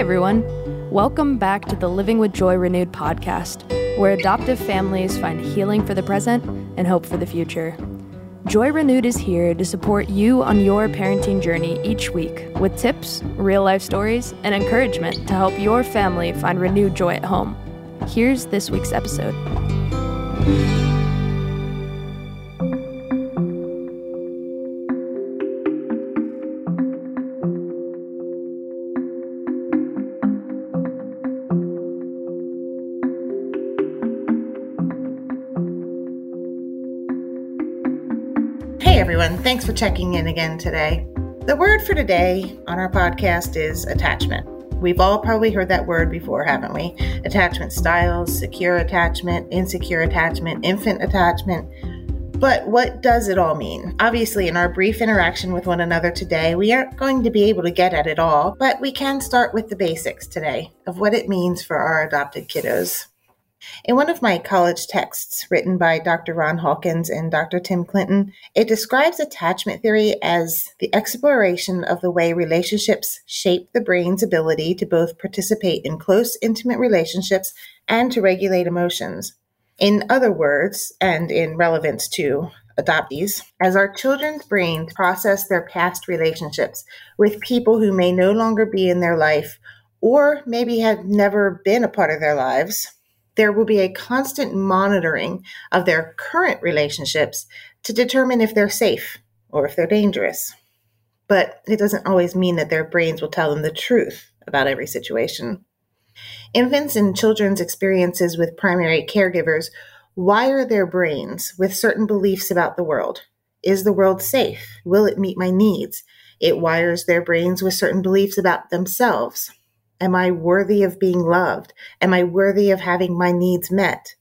everyone. Welcome back to the Living with Joy Renewed podcast, where adoptive families find healing for the present and hope for the future. Joy Renewed is here to support you on your parenting journey each week with tips, real life stories, and encouragement to help your family find renewed joy at home. Here's this week's episode. Everyone. Thanks for checking in again today. The word for today on our podcast is attachment. We've all probably heard that word before, haven't we? Attachment styles, secure attachment, insecure attachment, infant attachment. But what does it all mean? Obviously, in our brief interaction with one another today, we aren't going to be able to get at it all, but we can start with the basics today of what it means for our adopted kiddos. In one of my college texts written by Dr. Ron Hawkins and Dr. Tim Clinton, it describes attachment theory as the exploration of the way relationships shape the brain's ability to both participate in close, intimate relationships and to regulate emotions. In other words, and in relevance to adoptees, as our children's brains process their past relationships with people who may no longer be in their life or maybe have never been a part of their lives, there will be a constant monitoring of their current relationships to determine if they're safe or if they're dangerous. But it doesn't always mean that their brains will tell them the truth about every situation. Infants and children's experiences with primary caregivers wire their brains with certain beliefs about the world. Is the world safe? Will it meet my needs? It wires their brains with certain beliefs about themselves. Am I worthy of being loved? Am I worthy of having my needs met?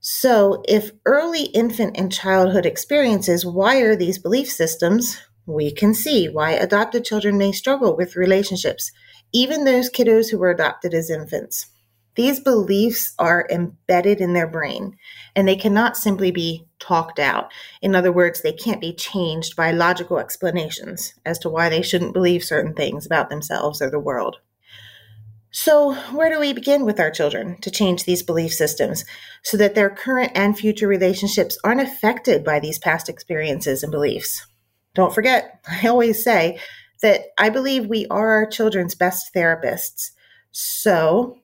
So, if early infant and childhood experiences wire these belief systems, we can see why adopted children may struggle with relationships, even those kiddos who were adopted as infants. These beliefs are embedded in their brain and they cannot simply be talked out. In other words, they can't be changed by logical explanations as to why they shouldn't believe certain things about themselves or the world. So, where do we begin with our children to change these belief systems so that their current and future relationships aren't affected by these past experiences and beliefs? Don't forget, I always say that I believe we are our children's best therapists. So,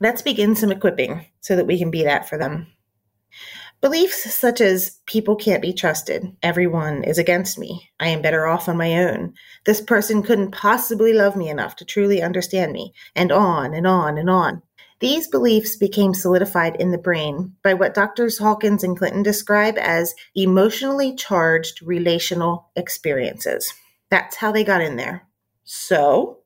let's begin some equipping so that we can be that for them. Beliefs such as people can't be trusted, everyone is against me, I am better off on my own, this person couldn't possibly love me enough to truly understand me, and on and on and on. These beliefs became solidified in the brain by what doctors Hawkins and Clinton describe as emotionally charged relational experiences. That's how they got in there. So,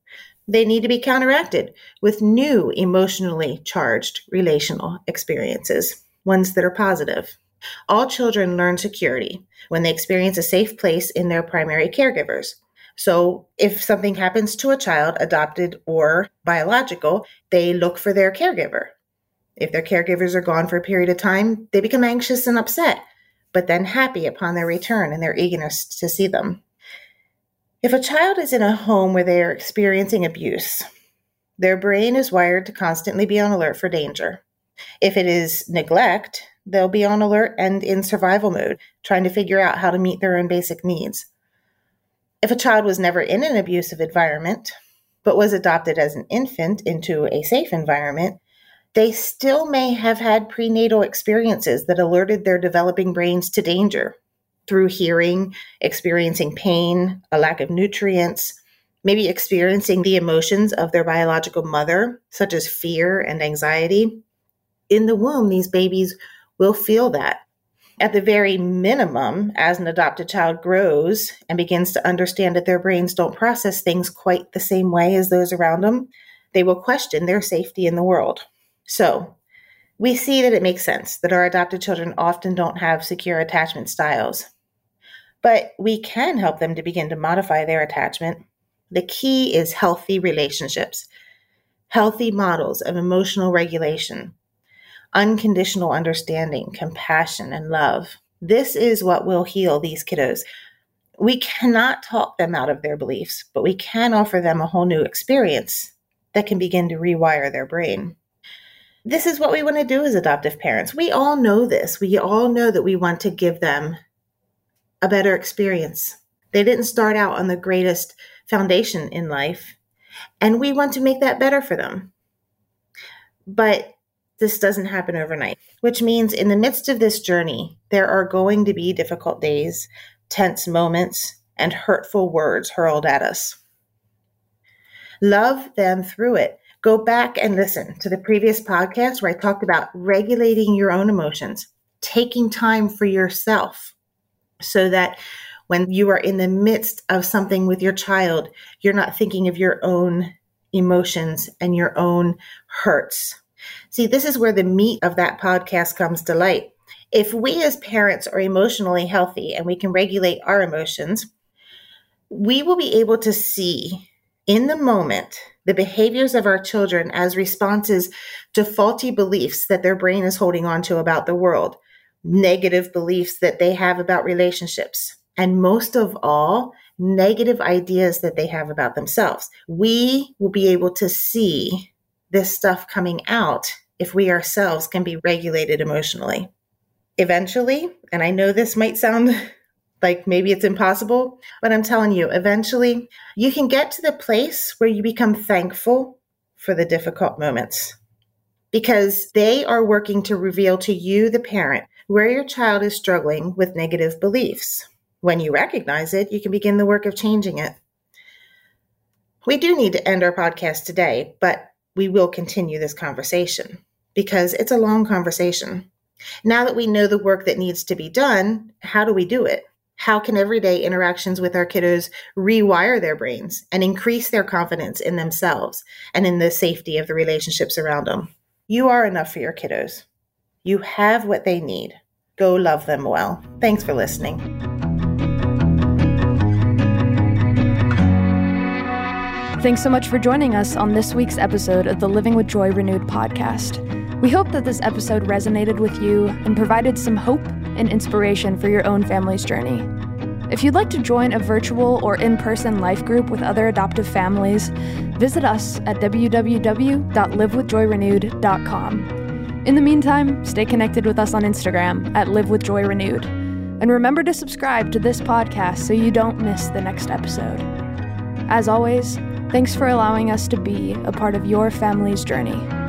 they need to be counteracted with new emotionally charged relational experiences ones that are positive. All children learn security when they experience a safe place in their primary caregivers. So, if something happens to a child, adopted or biological, they look for their caregiver. If their caregivers are gone for a period of time, they become anxious and upset, but then happy upon their return and their eagerness to see them. If a child is in a home where they are experiencing abuse, their brain is wired to constantly be on alert for danger. If it is neglect, they'll be on alert and in survival mode, trying to figure out how to meet their own basic needs. If a child was never in an abusive environment, but was adopted as an infant into a safe environment, they still may have had prenatal experiences that alerted their developing brains to danger through hearing, experiencing pain, a lack of nutrients, maybe experiencing the emotions of their biological mother, such as fear and anxiety in the womb, these babies will feel that. At the very minimum, as an adopted child grows and begins to understand that their brains don't process things quite the same way as those around them, they will question their safety in the world. So, we see that it makes sense that our adopted children often don't have secure attachment styles. But we can help them to begin to modify their attachment. The key is healthy relationships, healthy models of emotional regulation, unconditional understanding, compassion, and love. This is what will heal these kiddos. We cannot talk them out of their beliefs, but we can offer them a whole new experience that can begin to rewire their brain. This is what we want to do as adoptive parents. We all know this. We all know that we want to give them a better experience. They didn't start out on the greatest foundation in life, and we want to make that better for them. But this doesn't happen overnight, which means in the midst of this journey, there are going to be difficult days, tense moments, and hurtful words hurled at us. Love them through it. Go back and listen to the previous podcast where I talked about regulating your own emotions, taking time for yourself so that when you are in the midst of something with your child, you're not thinking of your own emotions and your own hurts. See, this is where the meat of that podcast comes to light. If we as parents are emotionally healthy and we can regulate our emotions, we will be able to see in the moment the behaviors of our children as responses to faulty beliefs that their brain is holding on to about the world, negative beliefs that they have about relationships, and most of all, negative ideas that they have about themselves. We will be able to see this stuff coming out if we ourselves can be regulated emotionally. Eventually, and I know this might sound like maybe it's impossible, but I'm telling you, eventually you can get to the place where you become thankful for the difficult moments because they are working to reveal to you, the parent, where your child is struggling with negative beliefs. When you recognize it, you can begin the work of changing it. We do need to end our podcast today, but we will continue this conversation because it's a long conversation. Now that we know the work that needs to be done, how do we do it? how can everyday interactions with our kiddos rewire their brains and increase their confidence in themselves and in the safety of the relationships around them? You are enough for your kiddos. You have what they need. Go love them well. Thanks for listening. Thanks so much for joining us on this week's episode of the Living with Joy Renewed podcast. We hope that this episode resonated with you and provided some hope and inspiration for your own family's journey. If you'd like to join a virtual or in person life group with other adoptive families, visit us at www.livewithjoyrenewed.com. In the meantime, stay connected with us on Instagram at livewithjoyrenewed. And remember to subscribe to this podcast so you don't miss the next episode. As always, thanks for allowing us to be a part of your family's journey.